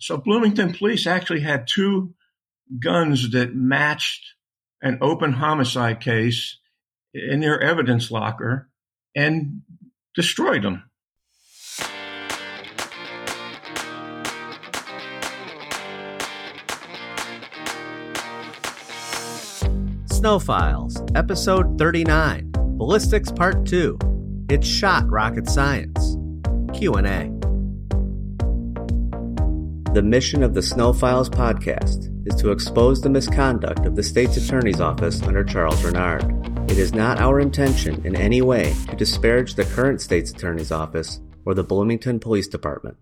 So Bloomington police actually had two guns that matched an open homicide case in their evidence locker and destroyed them. Snow Files, Episode 39, Ballistics Part 2. It's shot rocket science. Q&A. The mission of the Snow Files podcast is to expose the misconduct of the state's attorney's office under Charles Reynard. It is not our intention in any way to disparage the current state's attorney's office or the Bloomington Police Department.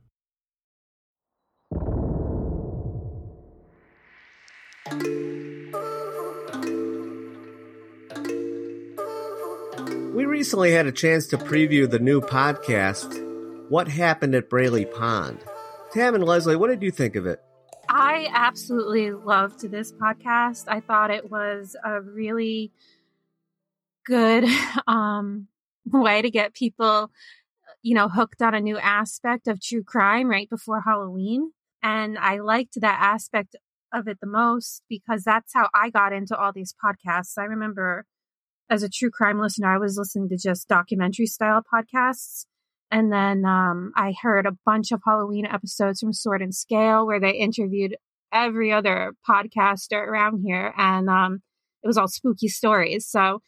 We recently had a chance to preview the new podcast, What Happened at Braley Pond. Tam and Lesley, what did you think of it? I absolutely loved this podcast. I thought it was a really good um, way to get people, you know, hooked on a new aspect of true crime right before Halloween. And I liked that aspect of it the most because that's how I got into all these podcasts. I remember as a true crime listener, I was listening to just documentary style podcasts. And then um, I heard a bunch of Halloween episodes from Sword and Scale where they interviewed every other podcaster around here. And um, it was all spooky stories. So,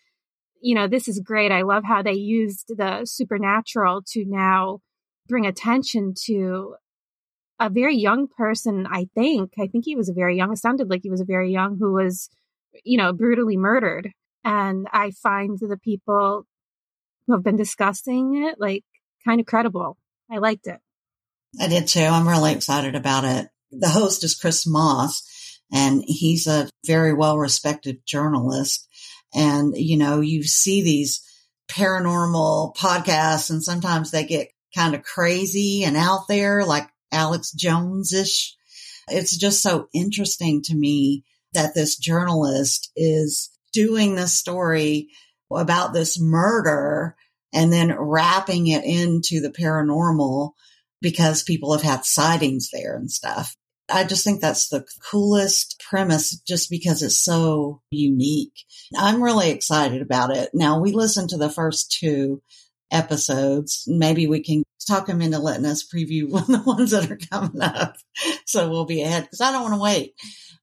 you know, this is great. I love how they used the supernatural to now bring attention to a very young person, I think. I think he was a very young, it sounded like he was a very young, who was, you know, brutally murdered. And I find the people who have been discussing it like kind of credible. I liked it. I did too. I'm really excited about it. The host is Chris Moss, and he's a very well respected journalist. And, you know, you see these paranormal podcasts, and sometimes they get kind of crazy and out there, like Alex Jones ish. It's just so interesting to me that this journalist is doing this story about this murder and then wrapping it into the paranormal because people have had sightings there and stuff. I just think that's the coolest premise just because it's so unique. I'm really excited about it. Now we listened to the first two episodes. Maybe we can talk them into letting us preview the ones that are coming up. So we'll be ahead because I don't want to wait.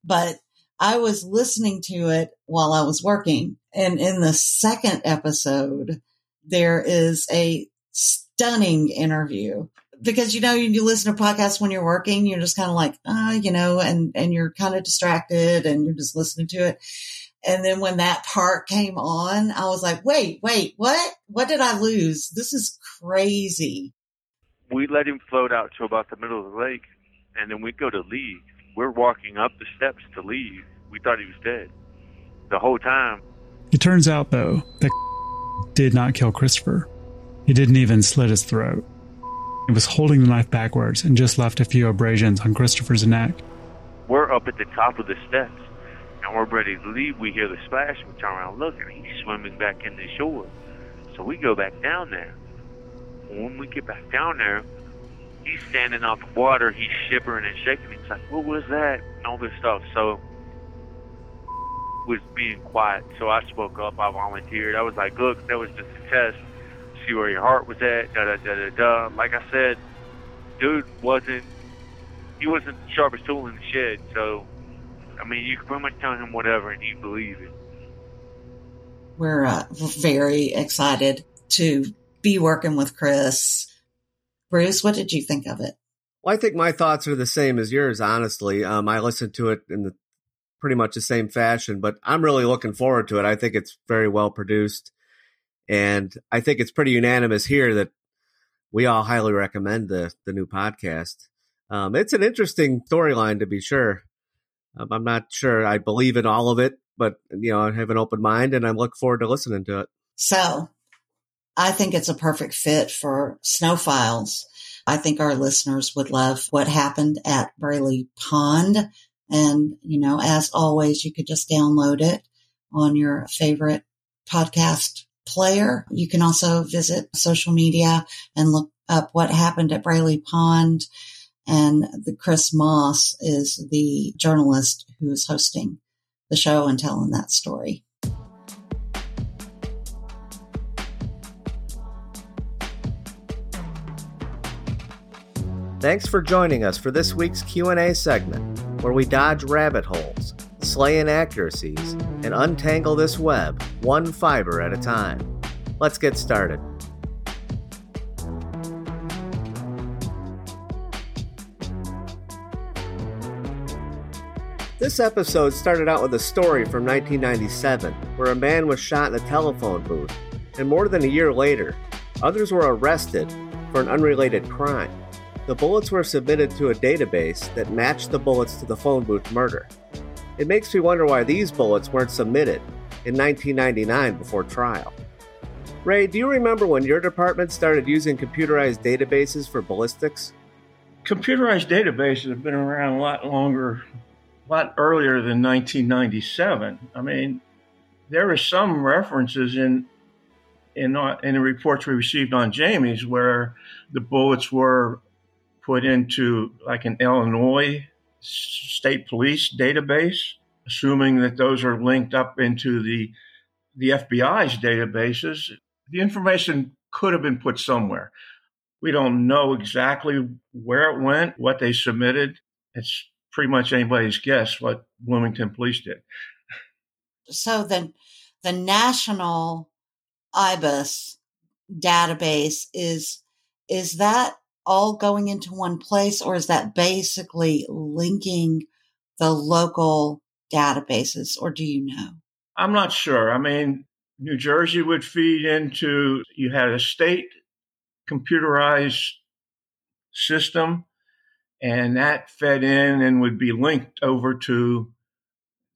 But I was listening to it while I was working. And in the second episode, there is a stunning interview. Because you know you listen to podcasts when you're working you're just kind of like ah uh, you know and and you're kind of distracted and you're just listening to it. And then when that part came on i was like wait wait what? What did i lose? This is crazy. We let him float out to about the middle of the lake and then we go to leave. We're walking up the steps to leave. We thought he was dead. The whole time. It turns out though that did not kill Christopher. He didn't even slit his throat. He was holding the knife backwards and just left a few abrasions on Christopher's neck. We're up at the top of the steps, and we're ready to leave. We hear the splash, we turn around, look, and he's swimming back in the shore. So we go back down there. When we get back down there, he's standing off the water, he's shivering and shaking. He's like, "What was that?" and all this stuff. So was being quiet, so I spoke up. I volunteered. I was like, "Look, that was just a test. See where your heart was at." Da da da da da. Like I said, dude wasn't he wasn't the sharpest tool in the shed. So, I mean, you can pretty much tell him whatever, and he'd believe it. We're uh, very excited to be working with Chris. Bruce, what did you think of it? Well, I think my thoughts are the same as yours, honestly. Um, I listened to it in the pretty much the same fashion, but I'm really looking forward to it. I think it's very well produced. And I think it's pretty unanimous here that we all highly recommend the, the new podcast. Um, it's an interesting storyline to be sure. Um, I'm not sure I believe in all of it, but you know, I have an open mind and I look forward to listening to it. So I think it's a perfect fit for Snow Files. I think our listeners would love what happened at Braley Pond. And, you know, as always, you could just download it on your favorite podcast player. You can also visit social media and look up what happened at Braley Pond And the Chris Moss is the journalist who is hosting the show and telling that story. Thanks for joining us for this week's Q&A segment, where we dodge rabbit holes, slay inaccuracies, and untangle this web one fiber at a time. Let's get started. This episode started out with a story from 1997 where a man was shot in a telephone booth, and more than a year later, others were arrested for an unrelated crime. The bullets were submitted to a database that matched the bullets to the phone booth murder. It makes me wonder why these bullets weren't submitted in 1999 before trial. Ray, do you remember when your department started using computerized databases for ballistics? Computerized databases have been around a lot longer, a lot earlier than 1997. I mean, there are some references in in uh, in the reports we received on Jamie's where the bullets were put into like an Illinois state police database, assuming that those are linked up into the the FBI's databases. The information could have been put somewhere. We don't know exactly where it went, what they submitted. It's pretty much anybody's guess what Bloomington Police did. So then the national IBIS database is is that all going into one place or is that basically linking the local databases or do you know? I'm not sure. I mean, New Jersey would feed into, you had a state computerized system and that fed in and would be linked over to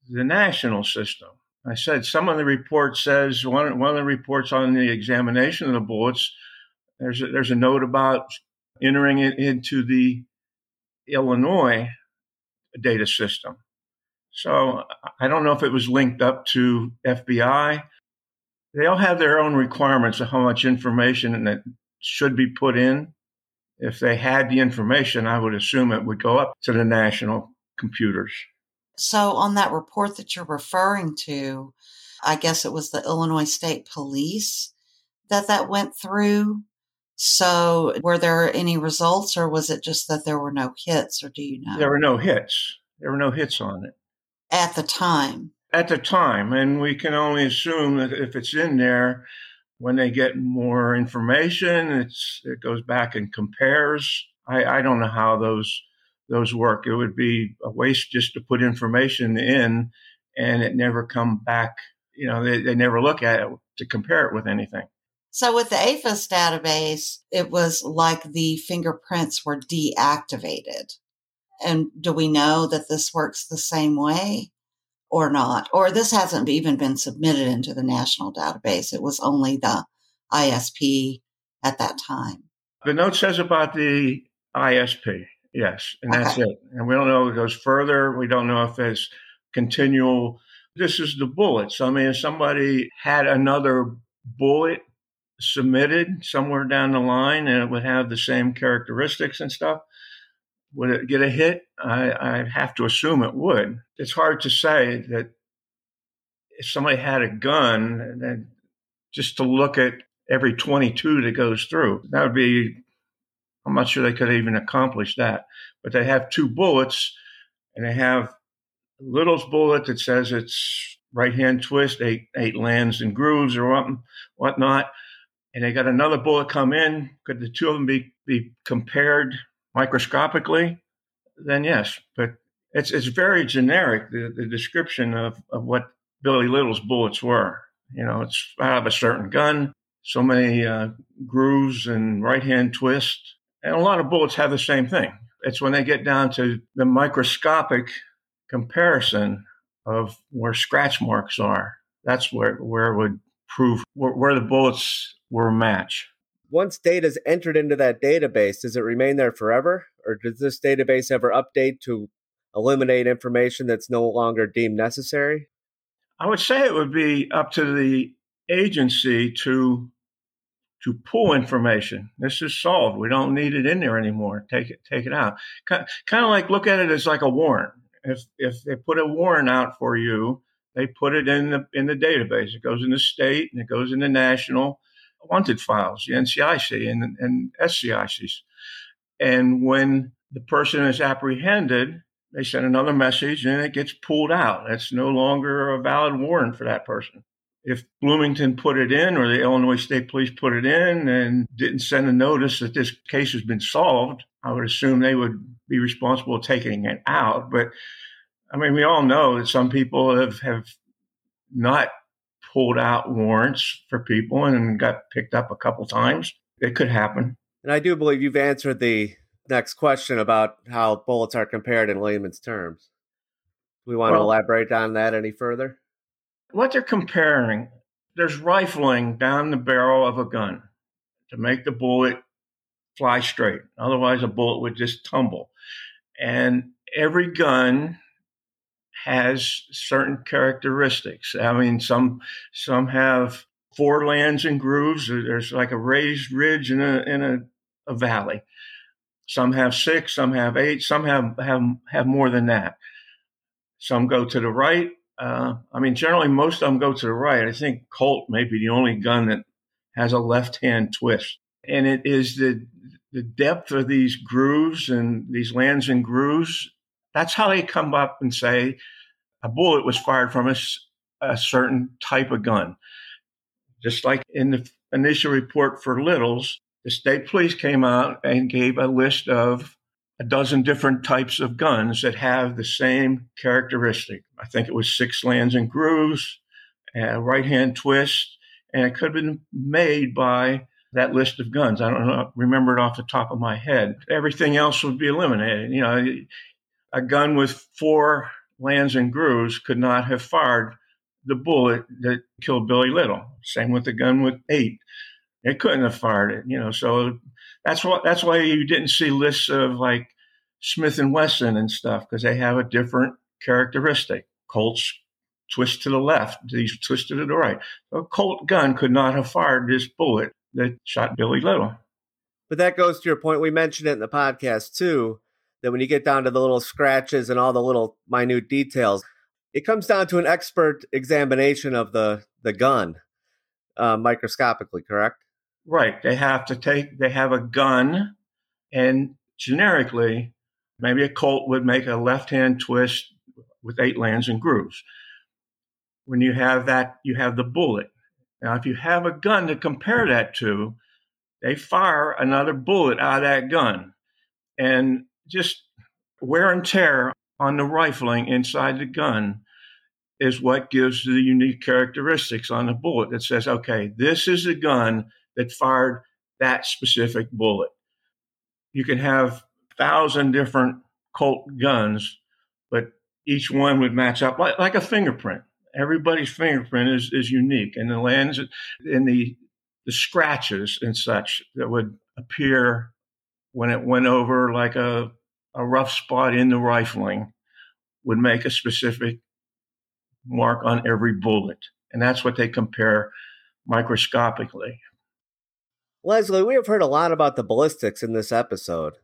the national system. I said some of the report says one, one of the reports on the examination of the bullets, there's a, there's a note about entering it into the Illinois data system. So I don't know if it was linked up to FBI. They all have their own requirements of how much information that should be put in. If they had the information, I would assume it would go up to the national computers. So on that report that you're referring to, I guess it was the Illinois State Police that that went through so, were there any results, or was it just that there were no hits, or do you know? There were no hits. There were no hits on it at the time. At the time, and we can only assume that if it's in there, when they get more information, it's it goes back and compares. I, I don't know how those those work. It would be a waste just to put information in and it never come back. You know, they, they never look at it to compare it with anything. So with the AFIS database, it was like the fingerprints were deactivated. And do we know that this works the same way or not? Or this hasn't even been submitted into the national database. It was only the ISP at that time. The note says about the ISP, yes, and that's okay. it. And we don't know if it goes further. We don't know if it's continual. This is the bullets. I mean, if somebody had another bullet submitted somewhere down the line and it would have the same characteristics and stuff, would it get a hit? I, have to assume it would. It's hard to say that if somebody had a gun, then just to look at every 22 that goes through, that would be, I'm not sure they could even accomplish that. But they have two bullets and they have Little's bullet that says it's right hand twist, eight, eight lands and grooves or what, whatnot and they got another bullet come in, could the two of them be, be compared microscopically? Then yes, but it's it's very generic the, the description of, of what Billy Little's bullets were. You know, it's out of a certain gun, so many uh, grooves and right hand twist, and a lot of bullets have the same thing. It's when they get down to the microscopic comparison of where scratch marks are. That's where where it would prove where, where the bullets were a match. Once data is entered into that database, does it remain there forever? Or does this database ever update to eliminate information that's no longer deemed necessary? I would say it would be up to the agency to to pull information. This is solved. We don't need it in there anymore. Take it, take it out. Kind of like look at it as like a warrant. If if they put a warrant out for you, they put it in the in the database. It goes in the state and it goes in the national wanted files, the NCIC and, and SCICs. And when the person is apprehended, they send another message and it gets pulled out. It's no longer a valid warrant for that person. If Bloomington put it in or the Illinois State Police put it in and didn't send a notice that this case has been solved, I would assume they would be responsible for taking it out. But I mean, we all know that some people have, have not pulled out warrants for people and got picked up a couple times. It could happen. And I do believe you've answered the next question about how bullets are compared in layman's terms. Do we want well, to elaborate on that any further? What they're comparing, there's rifling down the barrel of a gun to make the bullet fly straight. Otherwise, a bullet would just tumble. And every gun has certain characteristics. I mean, some some have four lands and grooves. There's like a raised ridge in a in a, a valley. Some have six, some have eight, some have have have more than that. Some go to the right. Uh, I mean, generally most of them go to the right. I think Colt may be the only gun that has a left hand twist, and it is the the depth of these grooves and these lands and grooves that's how they come up and say a bullet was fired from a, a certain type of gun. Just like in the initial report for Littles, the state police came out and gave a list of a dozen different types of guns that have the same characteristic. I think it was six lands and grooves, a right hand twist, and it could have been made by that list of guns. I don't know, remember it off the top of my head. Everything else would be eliminated. You know, a gun with four lands and grooves could not have fired the bullet that killed Billy Little. Same with the gun with eight. It couldn't have fired it, you know. So that's what that's why you didn't see lists of like Smith and Wesson and stuff because they have a different characteristic. Colts twist to the left, these twisted to the right. A Colt gun could not have fired this bullet that shot Billy Little. But that goes to your point. We mentioned it in the podcast too that when you get down to the little scratches and all the little minute details, it comes down to an expert examination of the the gun uh, microscopically. Correct? Right. They have to take. They have a gun, and generically, maybe a Colt would make a left hand twist with eight lands and grooves. When you have that, you have the bullet. Now, if you have a gun to compare that to, they fire another bullet out of that gun. And just wear and tear on the rifling inside the gun is what gives the unique characteristics on the bullet that says, okay, this is the gun that fired that specific bullet. You can have thousand different Colt guns, but each one would match up like, like a fingerprint. Everybody's fingerprint is, is unique, and the lands and the the scratches and such that would appear when it went over like a a rough spot in the rifling would make a specific mark on every bullet. And that's what they compare microscopically. Lesley, we have heard a lot about the ballistics in this episode,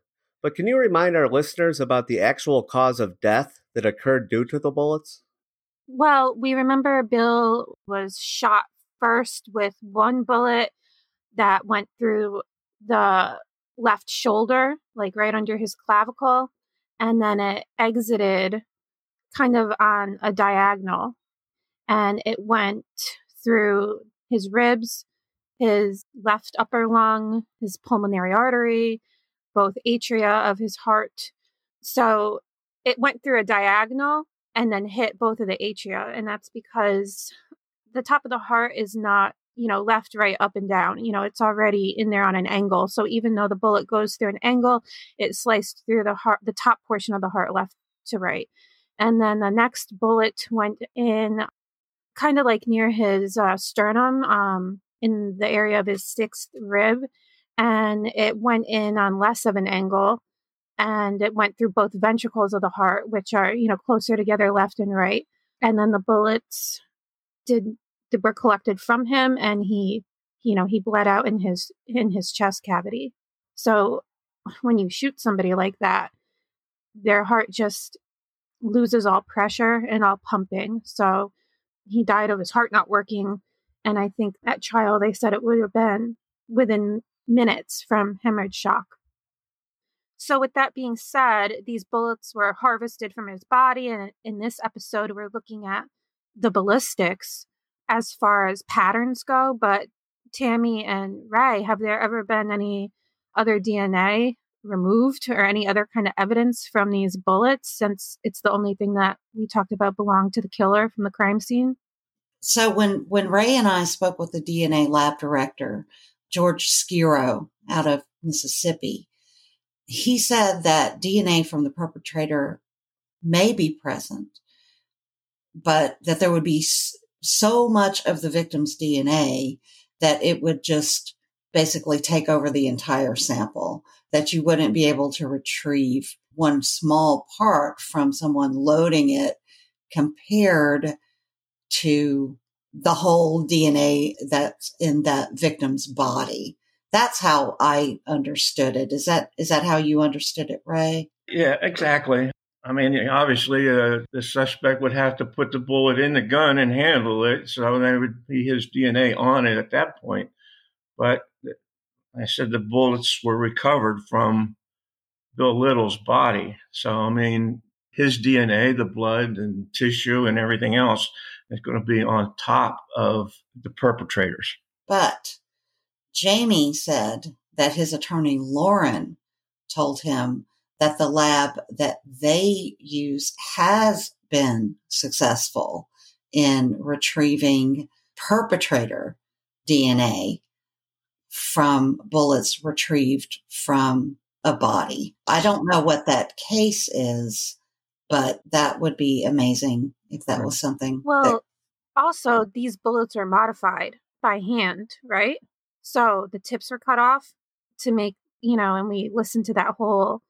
but can you remind our listeners about the actual cause of death that occurred due to the bullets? Well, we remember Bill was shot first with one bullet that went through the left shoulder, like right under his clavicle, and then it exited kind of on a diagonal and it went through his ribs, his left upper lung, his pulmonary artery, both atria of his heart. So it went through a diagonal and then hit both of the atria. And that's because the top of the heart is not you know, left, right, up, and down. You know, it's already in there on an angle. So even though the bullet goes through an angle, it sliced through the heart, the top portion of the heart, left to right. And then the next bullet went in kind of like near his uh, sternum, um, in the area of his sixth rib. And it went in on less of an angle and it went through both ventricles of the heart, which are, you know, closer together, left and right. And then the bullets did were collected from him and he you know, he bled out in his in his chest cavity. So when you shoot somebody like that, their heart just loses all pressure and all pumping. So he died of his heart not working. And I think that child, they said it would have been within minutes from hemorrhage shock. So, with that being said, these bullets were harvested from his body. And in this episode, we're looking at the ballistics as far as patterns go. But Tammy and Ray, have there ever been any other DNA removed or any other kind of evidence from these bullets since it's the only thing that we talked about belonged to the killer from the crime scene? So when when Ray and I spoke with the DNA lab director, George Schiro out of Mississippi, he said that DNA from the perpetrator may be present, but that there would be so much of the victim's DNA that it would just basically take over the entire sample, that you wouldn't be able to retrieve one small part from someone loading it compared to the whole DNA that's in that victim's body. That's how I understood it. Is that is that how you understood it, Ray? Yeah, exactly. I mean, obviously, uh, the suspect would have to put the bullet in the gun and handle it, so there would be his DNA on it at that point. But I said the bullets were recovered from Bill Little's body. So, I mean, his DNA, the blood and tissue and everything else is going to be on top of the perpetrators. But Jamie said that his attorney, Lauren, told him that the lab that they use has been successful in retrieving perpetrator DNA from bullets retrieved from a body. I don't know what that case is, but that would be amazing if that was something. Well, that- also, these bullets are modified by hand, right? So the tips are cut off to make, you know, and we listened to that whole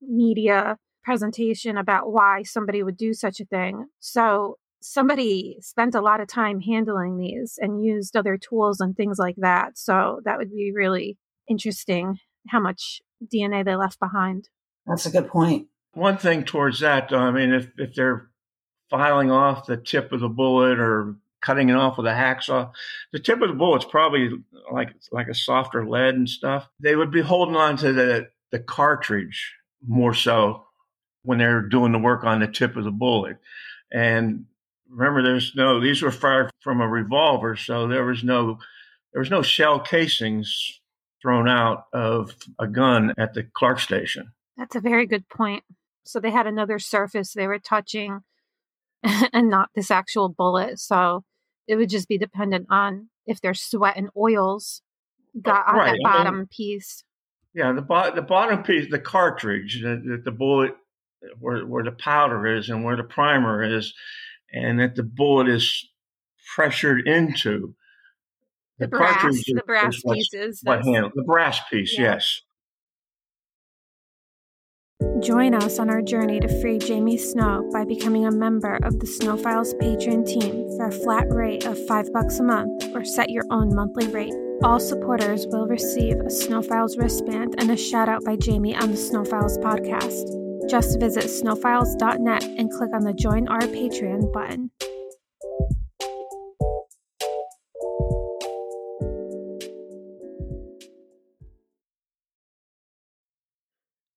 media presentation about why somebody would do such a thing. So somebody spent a lot of time handling these and used other tools and things like that. So that would be really interesting how much DNA they left behind. That's a good point. One thing towards that, I mean, if, if they're filing off the tip of the bullet or cutting it off with a hacksaw, the tip of the bullet's probably like like a softer lead and stuff. They would be holding on to the the cartridge more so when they're doing the work on the tip of the bullet. And remember, there's no; these were fired from a revolver, so there was no there was no shell casings thrown out of a gun at the Clark station. That's a very good point. So they had another surface they were touching and not this actual bullet. So it would just be dependent on if their sweat and oils got on Right, that I mean- bottom piece. Yeah, the bo- the bottom piece, the cartridge, the, the, the bullet, where where the powder is and where the primer is, and that the bullet is pressured into. The, brass, cartridge the brass is what's- pieces. What that's- handle? The brass piece, Yeah. yes. Join us on our journey to free Jamie Snow by becoming a member of the Snow Files Patreon team for a flat rate of 5 bucks a month or set your own monthly rate. All supporters will receive a Snowfiles wristband and a shout out by Jamie on the Snowfiles podcast. Just visit snowfiles.net and click on the Join Our Patreon button.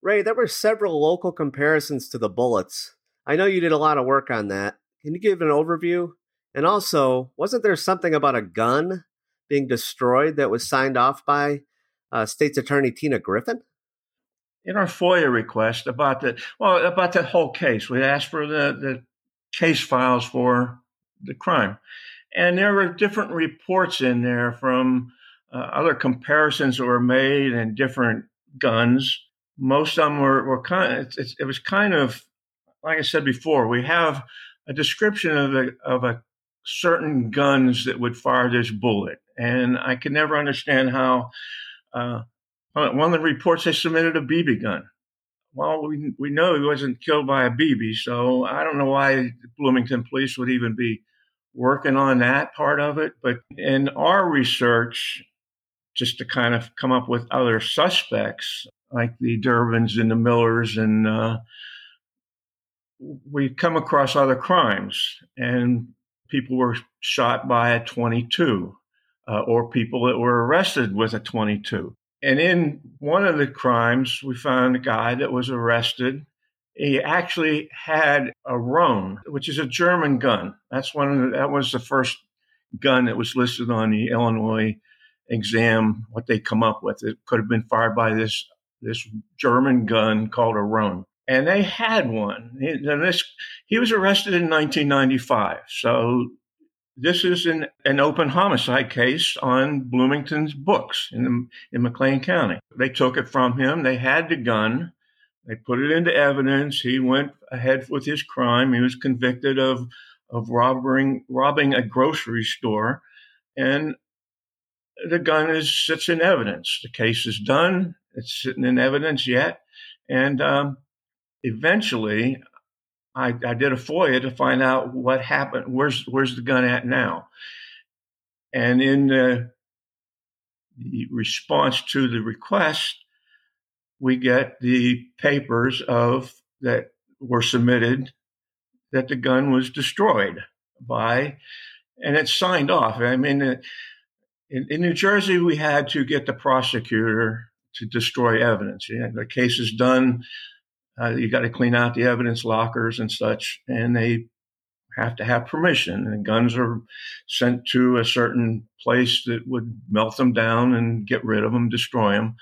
Ray, there were several local comparisons to the bullets. I know you did a lot of work on that. Can you give an overview? And also, wasn't there something about a gun being destroyed that was signed off by uh, State's Attorney Tina Griffin? In our FOIA request about the well about that whole case, we asked for the the case files for the crime, and there were different reports in there from uh, other comparisons that were made and different guns. Most of them were, were kind. Of, it, it was kind of like I said before. We have a description of a of a certain guns that would fire this bullet, and I could never understand how. Uh, one of the reports they submitted a BB gun. Well, we we know he wasn't killed by a BB, so I don't know why Bloomington police would even be working on that part of it. But in our research, just to kind of come up with other suspects like the Durbins and the Millers, and uh, we come across other crimes, and people were shot by a 22, uh, or people that were arrested with a 22. And in one of the crimes, we found a guy that was arrested. He actually had a Rohm, which is a German gun. That's one the, that was the first gun that was listed on the Illinois exam. What they come up with, it could have been fired by this this German gun called a Rohm. And they had one. And this, he was arrested in 1995. So this is an, an open homicide case on Bloomington's books in, in McLean County. They took it from him. They had the gun. They put it into evidence. He went ahead with his crime. He was convicted of, of robbing, robbing a grocery store. And the gun is sits in evidence. The case is done. It's sitting in evidence yet. And um, eventually, I, I, did a FOIA to find out what happened. Where's where's the gun at now? And in the, the response to the request, we get the papers of that were submitted that the gun was destroyed by, and it's signed off. I mean, uh, in, in New Jersey, we had to get the prosecutor to destroy evidence. You know, the case is done. Uh, you got to clean out the evidence lockers and such, and they have to have permission. And guns are sent to a certain place that would melt them down and get rid of them, destroy them.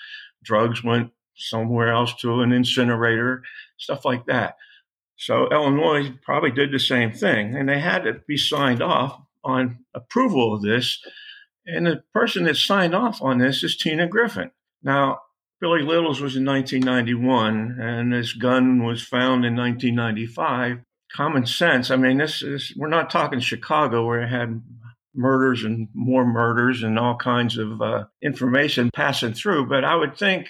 Drugs went somewhere else to an incinerator, stuff like that. So Illinois probably did the same thing, and they had to be signed off on approval of this. And the person that signed off on this is Tina Griffin. Now, Billy Littles was in 1991, and this gun was found in 1995. Common sense. I mean, this is, we're not talking Chicago where it had murders and more murders and all kinds of uh, information passing through, but I would think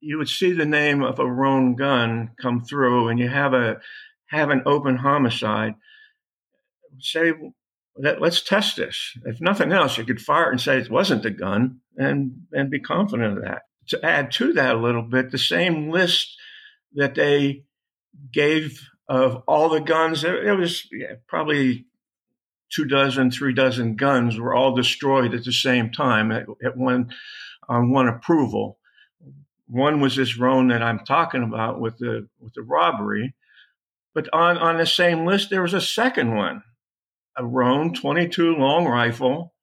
you would see the name of a Rohm gun come through and you have a have an open homicide. Say let, us test this. If nothing else, you could fire and say it wasn't the gun and, and be confident of that. To add to that a little bit, the same list that they gave of all the guns, it was probably two dozen, three dozen guns were all destroyed at the same time at, at one on one approval. One was this Rohm that I'm talking about with the with the robbery, but on on the same list there was a second one a Rohm 22 long rifle.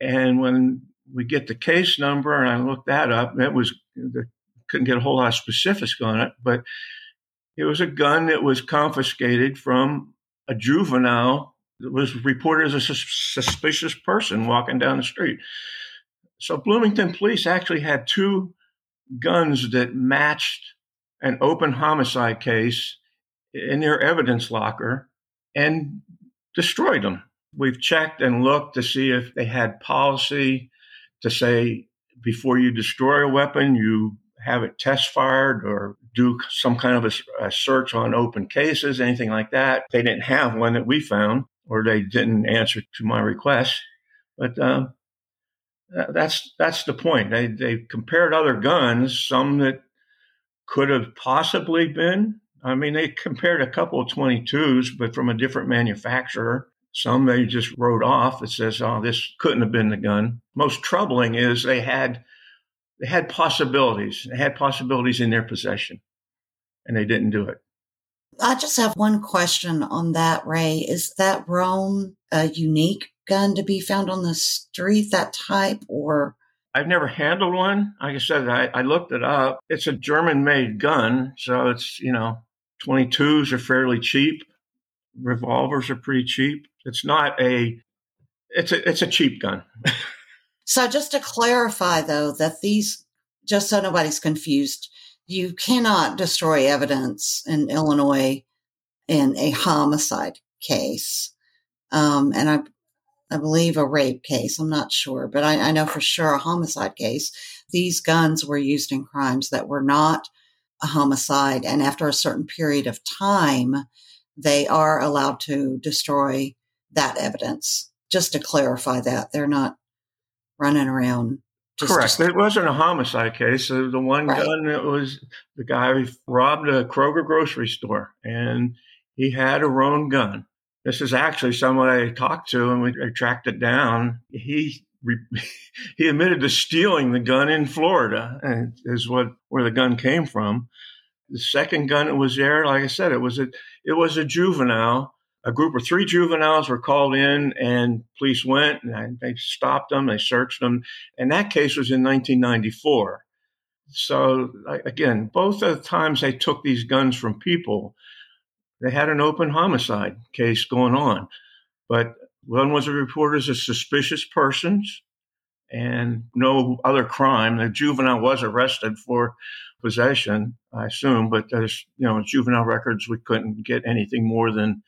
And when we get the case number, and I looked that up, it was couldn't get a whole lot of specifics on it, but it was a gun that was confiscated from a juvenile that was reported as a suspicious person walking down the street. So Bloomington police actually had two guns that matched an open homicide case in their evidence locker, and destroyed them. We've checked and looked to see if they had policy to say before you destroy a weapon, you have it test fired or do some kind of a, a, search on open cases, anything like that. They didn't have one that we found, or they didn't answer to my request. But um, that's that's the point. They they compared other guns, some that could have possibly been I mean, they compared a couple of 22s, but from a different manufacturer. Some they just wrote off that says, "Oh, this couldn't have been the gun." Most troubling is they had they had possibilities. They had possibilities in their possession, and they didn't do it. I just have one question on that, Ray. Is that Rohm a unique gun to be found on the street, that type, or? I've never handled one. Like I said, I, I looked it up. It's a German made gun. So it's, you know, 22s are fairly cheap. Revolvers are pretty cheap. It's not a it's a it's a cheap gun. so just to clarify though that these just so nobody's confused, you cannot destroy evidence in Illinois in a homicide case. Um, and I I believe a rape case. I'm not sure, but I, I know for sure a homicide case. These guns were used in crimes that were not a homicide. And after a certain period of time, they are allowed to destroy that evidence. Just to clarify that they're not running around Just, Correct. It wasn't a homicide case. The one Right. gun that was the guy robbed a Kroger grocery store, and he had a own gun. This is actually someone I talked to, and we tracked it down. He he admitted to stealing the gun in Florida, and is what where the gun came from. The second gun that was there, like I said, it was a it was a juvenile. A group of three juveniles were called in, and police went and they stopped them. They searched them, and that case was in 1994. So again, both of the times they took these guns from people, they had an open homicide case going on. But one was reported as a suspicious persons and no other crime. The juvenile was arrested for possession, I assume, but there's you know juvenile records we couldn't get anything more than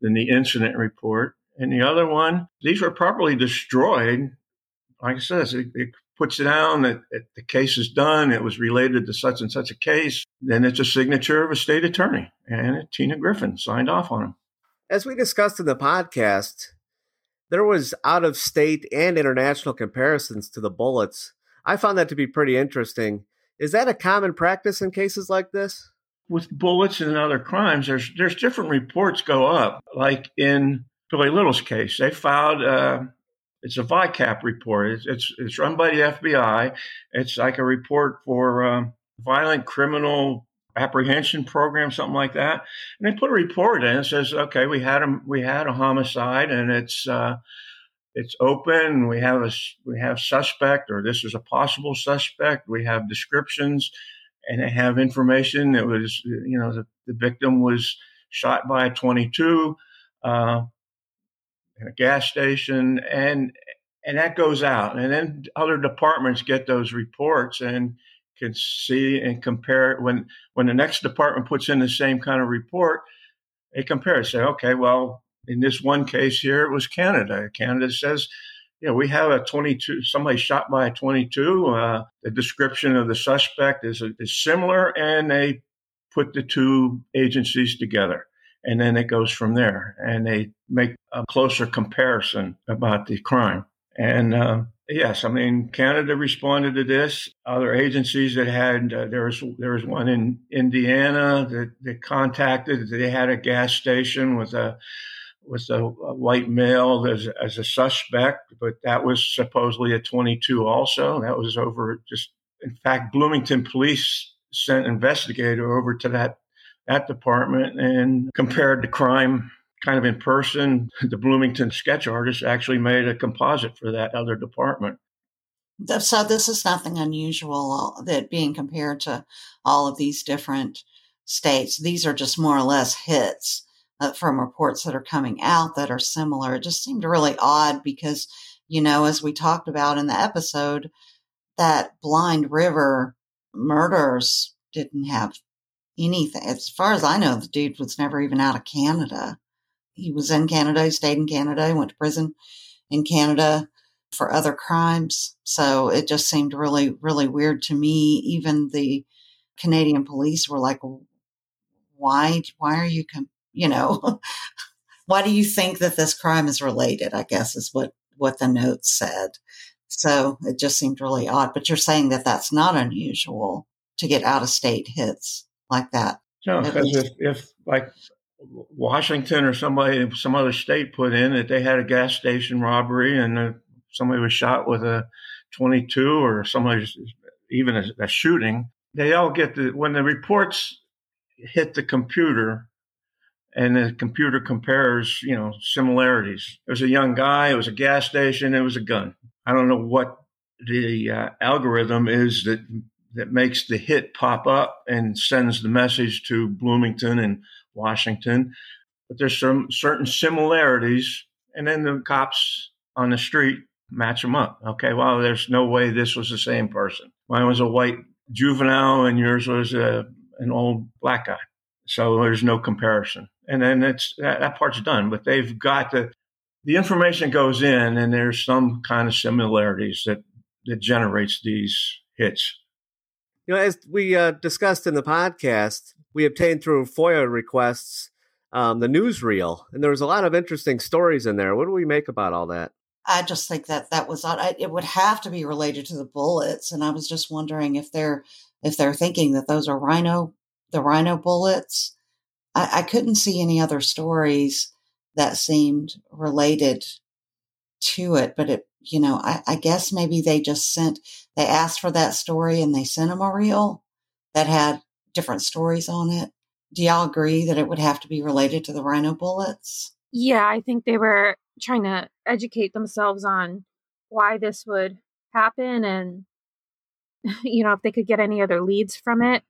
than the incident report. And the other one, these were properly destroyed. Like I said, it, it puts it down that, that the case is done. It was related to such and such a case. Then it's a signature of a state attorney, and Tina Griffin signed off on them. As we discussed in the podcast, there was out of state and international comparisons to the bullets. I found that to be pretty interesting. Is that a common practice in cases like this? with bullets and other crimes, there's there's different reports go up. Like in Billy Little's case, they filed uh, it's a VICAP report. It's, it's it's run by the FBI. It's like a report for um, violent criminal apprehension program, something like that. And they put a report in. It says, okay, we had a we had a homicide, and it's. Uh, it's open. We have a we have suspect, or this is a possible suspect. We have descriptions and they have information that was, you know, the, the victim was shot by a 22 uh, in a gas station, and and that goes out, and then other departments get those reports and can see and compare. When when the next department puts in the same kind of report, they compare it. Say, okay, well, in this one case here, it was Canada. Canada says yeah, we have a 22, somebody shot by a 22. Uh, the description of the suspect is, is similar, and they put the two agencies together. And then it goes from there, and they make a closer comparison about the crime. And uh, yes, I mean, Canada responded to this. Other agencies that had, uh, there was there was one in Indiana that, that contacted. They had a gas station with a was a, a, white male as, as a suspect, but that was supposedly a 22 also. That was over just, in fact, Bloomington police sent investigator over to that, that department and compared the crime kind of in person. The Bloomington sketch artist actually made a composite for that other department. So this is nothing unusual that being compared to all of these different states. These are just more or less hits uh, from reports that are coming out that are similar. It just seemed really odd because, you know, as we talked about in the episode, that Blind River murders didn't have anything. As far as I know, the dude was never even out of Canada. He was in Canada, he stayed in Canada, he went to prison in Canada for other crimes. So it just seemed really, really weird to me. Even the Canadian police were like, why, why are you, com- you know, why do you think that this crime is related? I guess is what, what the note said. So it just seemed really odd, but you're saying that that's not unusual to get out of state hits like that. No, because if, if like Washington or somebody, some other state put in that they had a gas station robbery and uh, somebody was shot with a 22 or somebody even a, a shooting, they all get the, when the reports hit the computer and the computer compares, you know, similarities. It was a young guy, it was a gas station, it was a gun. I don't know what the uh, algorithm is that that makes the hit pop up and sends the message to Bloomington and Washington. But there's some certain similarities, and then the cops on the street match them up. Okay, well, there's no way this was the same person. Mine was a white juvenile, and yours was a, an old black guy. So there's no comparison. And then it's that, that part's done. But they've got the the information goes in, and there's some kind of similarities that that generates these hits. You know, as we uh, discussed in the podcast, we obtained through FOIA requests um, the newsreel, and there was a lot of interesting stories in there. What do we make about all that? I just think that that was odd. It would have to be related to the bullets, and I was just wondering if they're if they're thinking that those are rhino the rhino bullets. I, I couldn't see any other stories that seemed related to it, but it you know I, I guess maybe they just sent they asked for that story and they sent them a reel that had different stories on it. Do y'all agree that it would have to be related to the rhino bullets? Yeah, I think they were trying to educate themselves on why this would happen and you know if they could get any other leads from it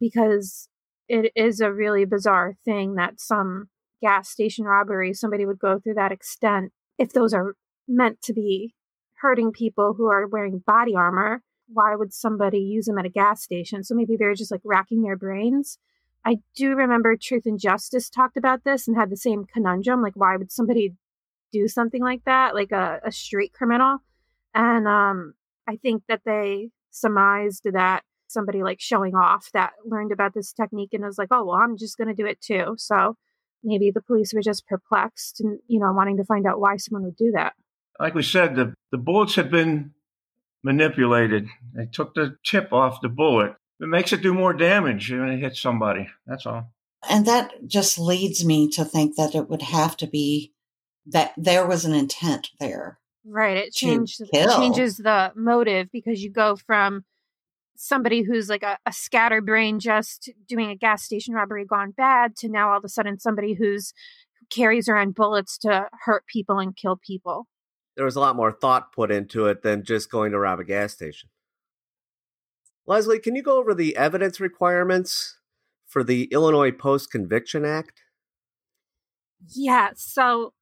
because it is a really bizarre thing that some gas station robbery somebody would go through that extent if those are meant to be hurting people who are wearing body armor why would somebody use them at a gas station so maybe they're just like racking their brains i do remember truth and justice talked about this and had the same conundrum like why would somebody do something like that, like a, a street criminal. And um, I think that they surmised that somebody like showing off that learned about this technique and was like, oh, well, I'm just going to do it too. So maybe the police were just perplexed and, you know, wanting to find out why someone would do that. Like we said, the, the bullets had been manipulated. They took the tip off the bullet. It makes it do more damage when it hits somebody. That's all. And that just leads me to think that it would have to be that there was an intent there. Right. It changed it changes the motive because you go from somebody who's like a, a scatterbrain just doing a gas station robbery gone bad to now all of a sudden somebody who's who carries around bullets to hurt people and kill people. There was a lot more thought put into it than just going to rob a gas station. Lesley, can you go over the evidence requirements for the Illinois Post Conviction Act? Yeah, so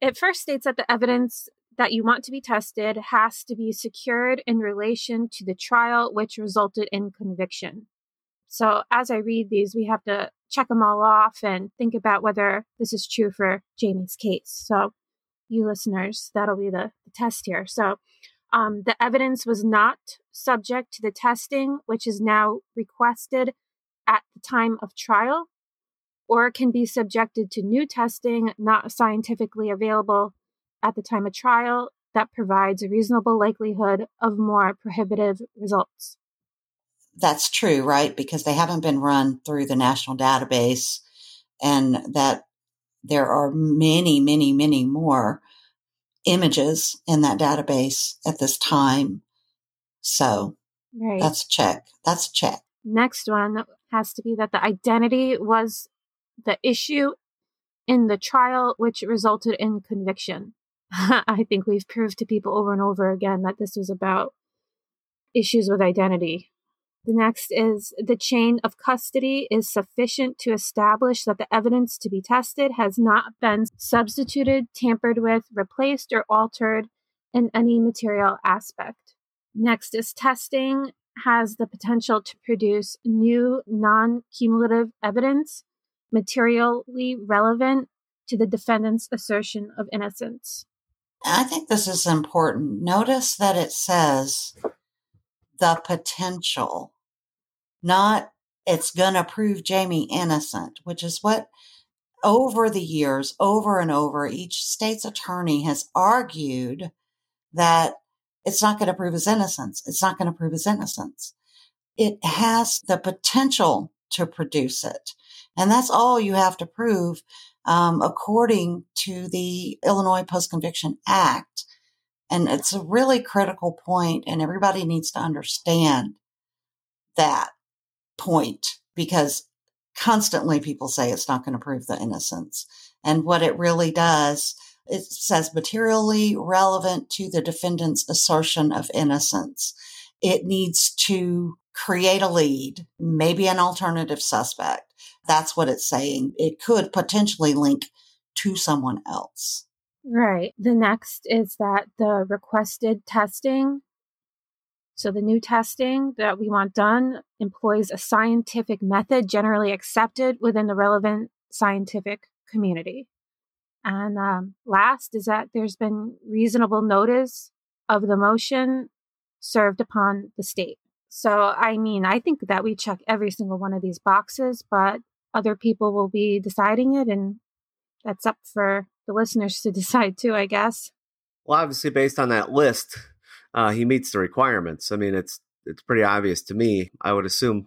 it first states that the evidence that you want to be tested has to be secured in relation to the trial which resulted in conviction. So, as I read these, we have to check them all off and think about whether this is true for Jamie's case. So, you listeners, that'll be the, the test here. So, um, the evidence was not subject to the testing, which is now requested at the time of trial or can be subjected to new testing not scientifically available at the time of trial that provides a reasonable likelihood of more prohibitive results. That's true, right? Because they haven't been run through the national database and that there are many, many, many more images in that database at this time. So right. that's a check. That's a check. Next one has to be that the identity was the issue in the trial, which resulted in conviction. I think we've proved to people over and over again that this was about issues with identity. The next is the chain of custody is sufficient to establish that the evidence to be tested has not been substituted, tampered with, replaced, or altered in any material aspect. Next is testing has the potential to produce new non cumulative evidence materially relevant to the defendant's assertion of innocence. I think this is important. Notice that it says the potential, not it's going to prove Jamie innocent, which is what over the years, over and over, each state's attorney has argued that it's not going to prove his innocence. It's not going to prove his innocence. It has the potential to produce it. And that's all you have to prove, um, according to the Illinois Post Conviction Act. And it's a really critical point, and everybody needs to understand that point because constantly people say it's not going to prove the innocence. And what it really does, it says materially relevant to the defendant's assertion of innocence. It needs to create a lead, maybe an alternative suspect that's what it's saying. It could potentially link to someone else. Right. The next is that the requested testing, so the new testing that we want done, employs a scientific method generally accepted within the relevant scientific community. And um, last is that there's been reasonable notice of the motion served upon the state. So, I mean, I think that we check every single one of these boxes, but other people will be deciding it and that's up for the listeners to decide too, I guess. Well, obviously, based on that list, uh, he meets the requirements. I mean, it's it's pretty obvious to me. I would assume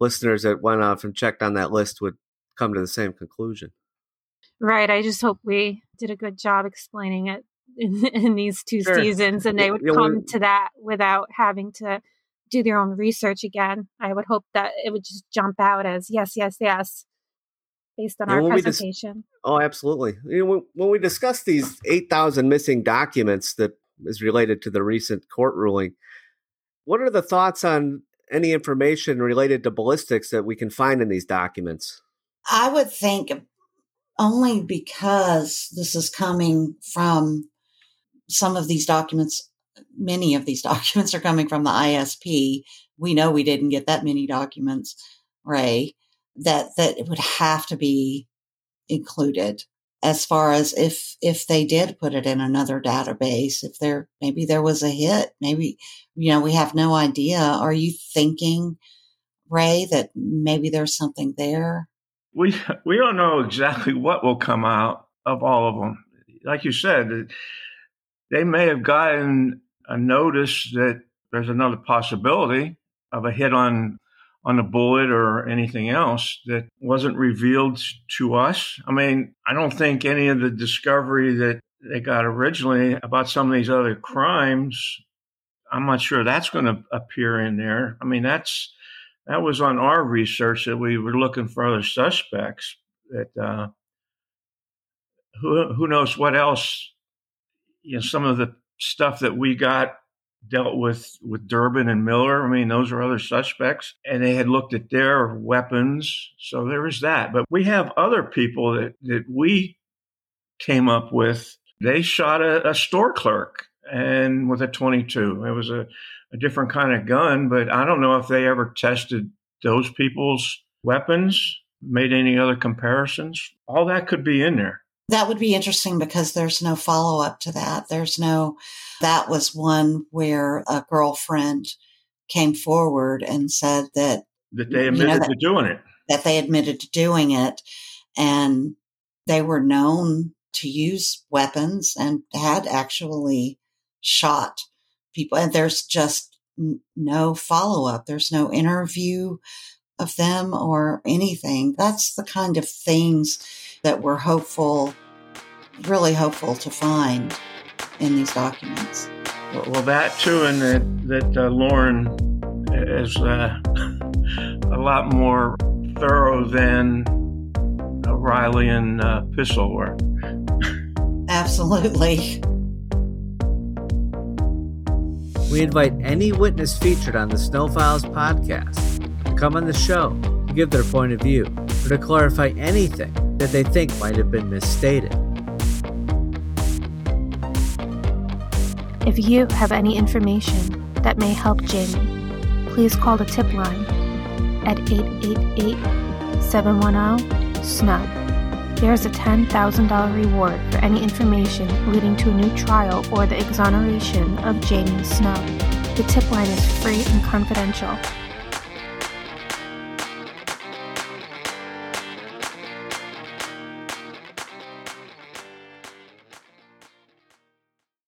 listeners that went off and checked on that list would come to the same conclusion. Right. I just hope we did a good job explaining it in, in these two sure. seasons and they would come to that without having to do their own research again. I would hope that it would just jump out as yes, yes, yes, based on yeah, our presentation. Dis- oh, absolutely. You know, when, when we discuss these 8,000 missing documents that is related to the recent court ruling, what are the thoughts on any information related to ballistics that we can find in these documents? I would think only because this is coming from some of these documents, many of these documents are coming from the ISP. We know we didn't get that many documents, Ray, that, that it would have to be included as far as if if they did put it in another database if there maybe there was a hit maybe you know we have no idea. Are you thinking ray that maybe there's something there? We we don't know exactly what will come out of all of them like you said they may have gotten a notice that there's another possibility of a hit on on a bullet or anything else that wasn't revealed to us. I mean, I don't think any of the discovery that they got originally about some of these other crimes, I'm not sure that's going to appear in there. I mean, that's that was on our research that we were looking for other suspects. That uh, who who knows what else? You know, some of the stuff that we got dealt with with Durbin and Miller. I mean, those are other suspects, and they had looked at their weapons. So there was that. But we have other people that that we came up with. They shot a, a store clerk and with a 22. It was a, a different kind of gun, but I don't know if they ever tested those people's weapons, made any other comparisons. All that could be in there. That would be interesting because there's no follow up to that. There's no, that was one where a girlfriend came forward and said that that they admitted you know, that, to doing it. That they admitted to doing it and they were known to use weapons and had actually shot people. And there's just no follow up. There's no interview of them or anything. That's the kind of things that we're hopeful, really hopeful to find in these documents. Well, that too, and that, that uh, Lauren is uh, a lot more thorough than Riley and uh, Pistol were. Absolutely. We invite any witness featured on the Snow Files podcast to come on the show to give their point of view or to clarify anything that they think might have been misstated. If you have any information that may help Jamie, please call the tip line at 888 710 SNUB. There is a $10,000 reward for any information leading to a new trial or the exoneration of Jamie Snow. The tip line is free and confidential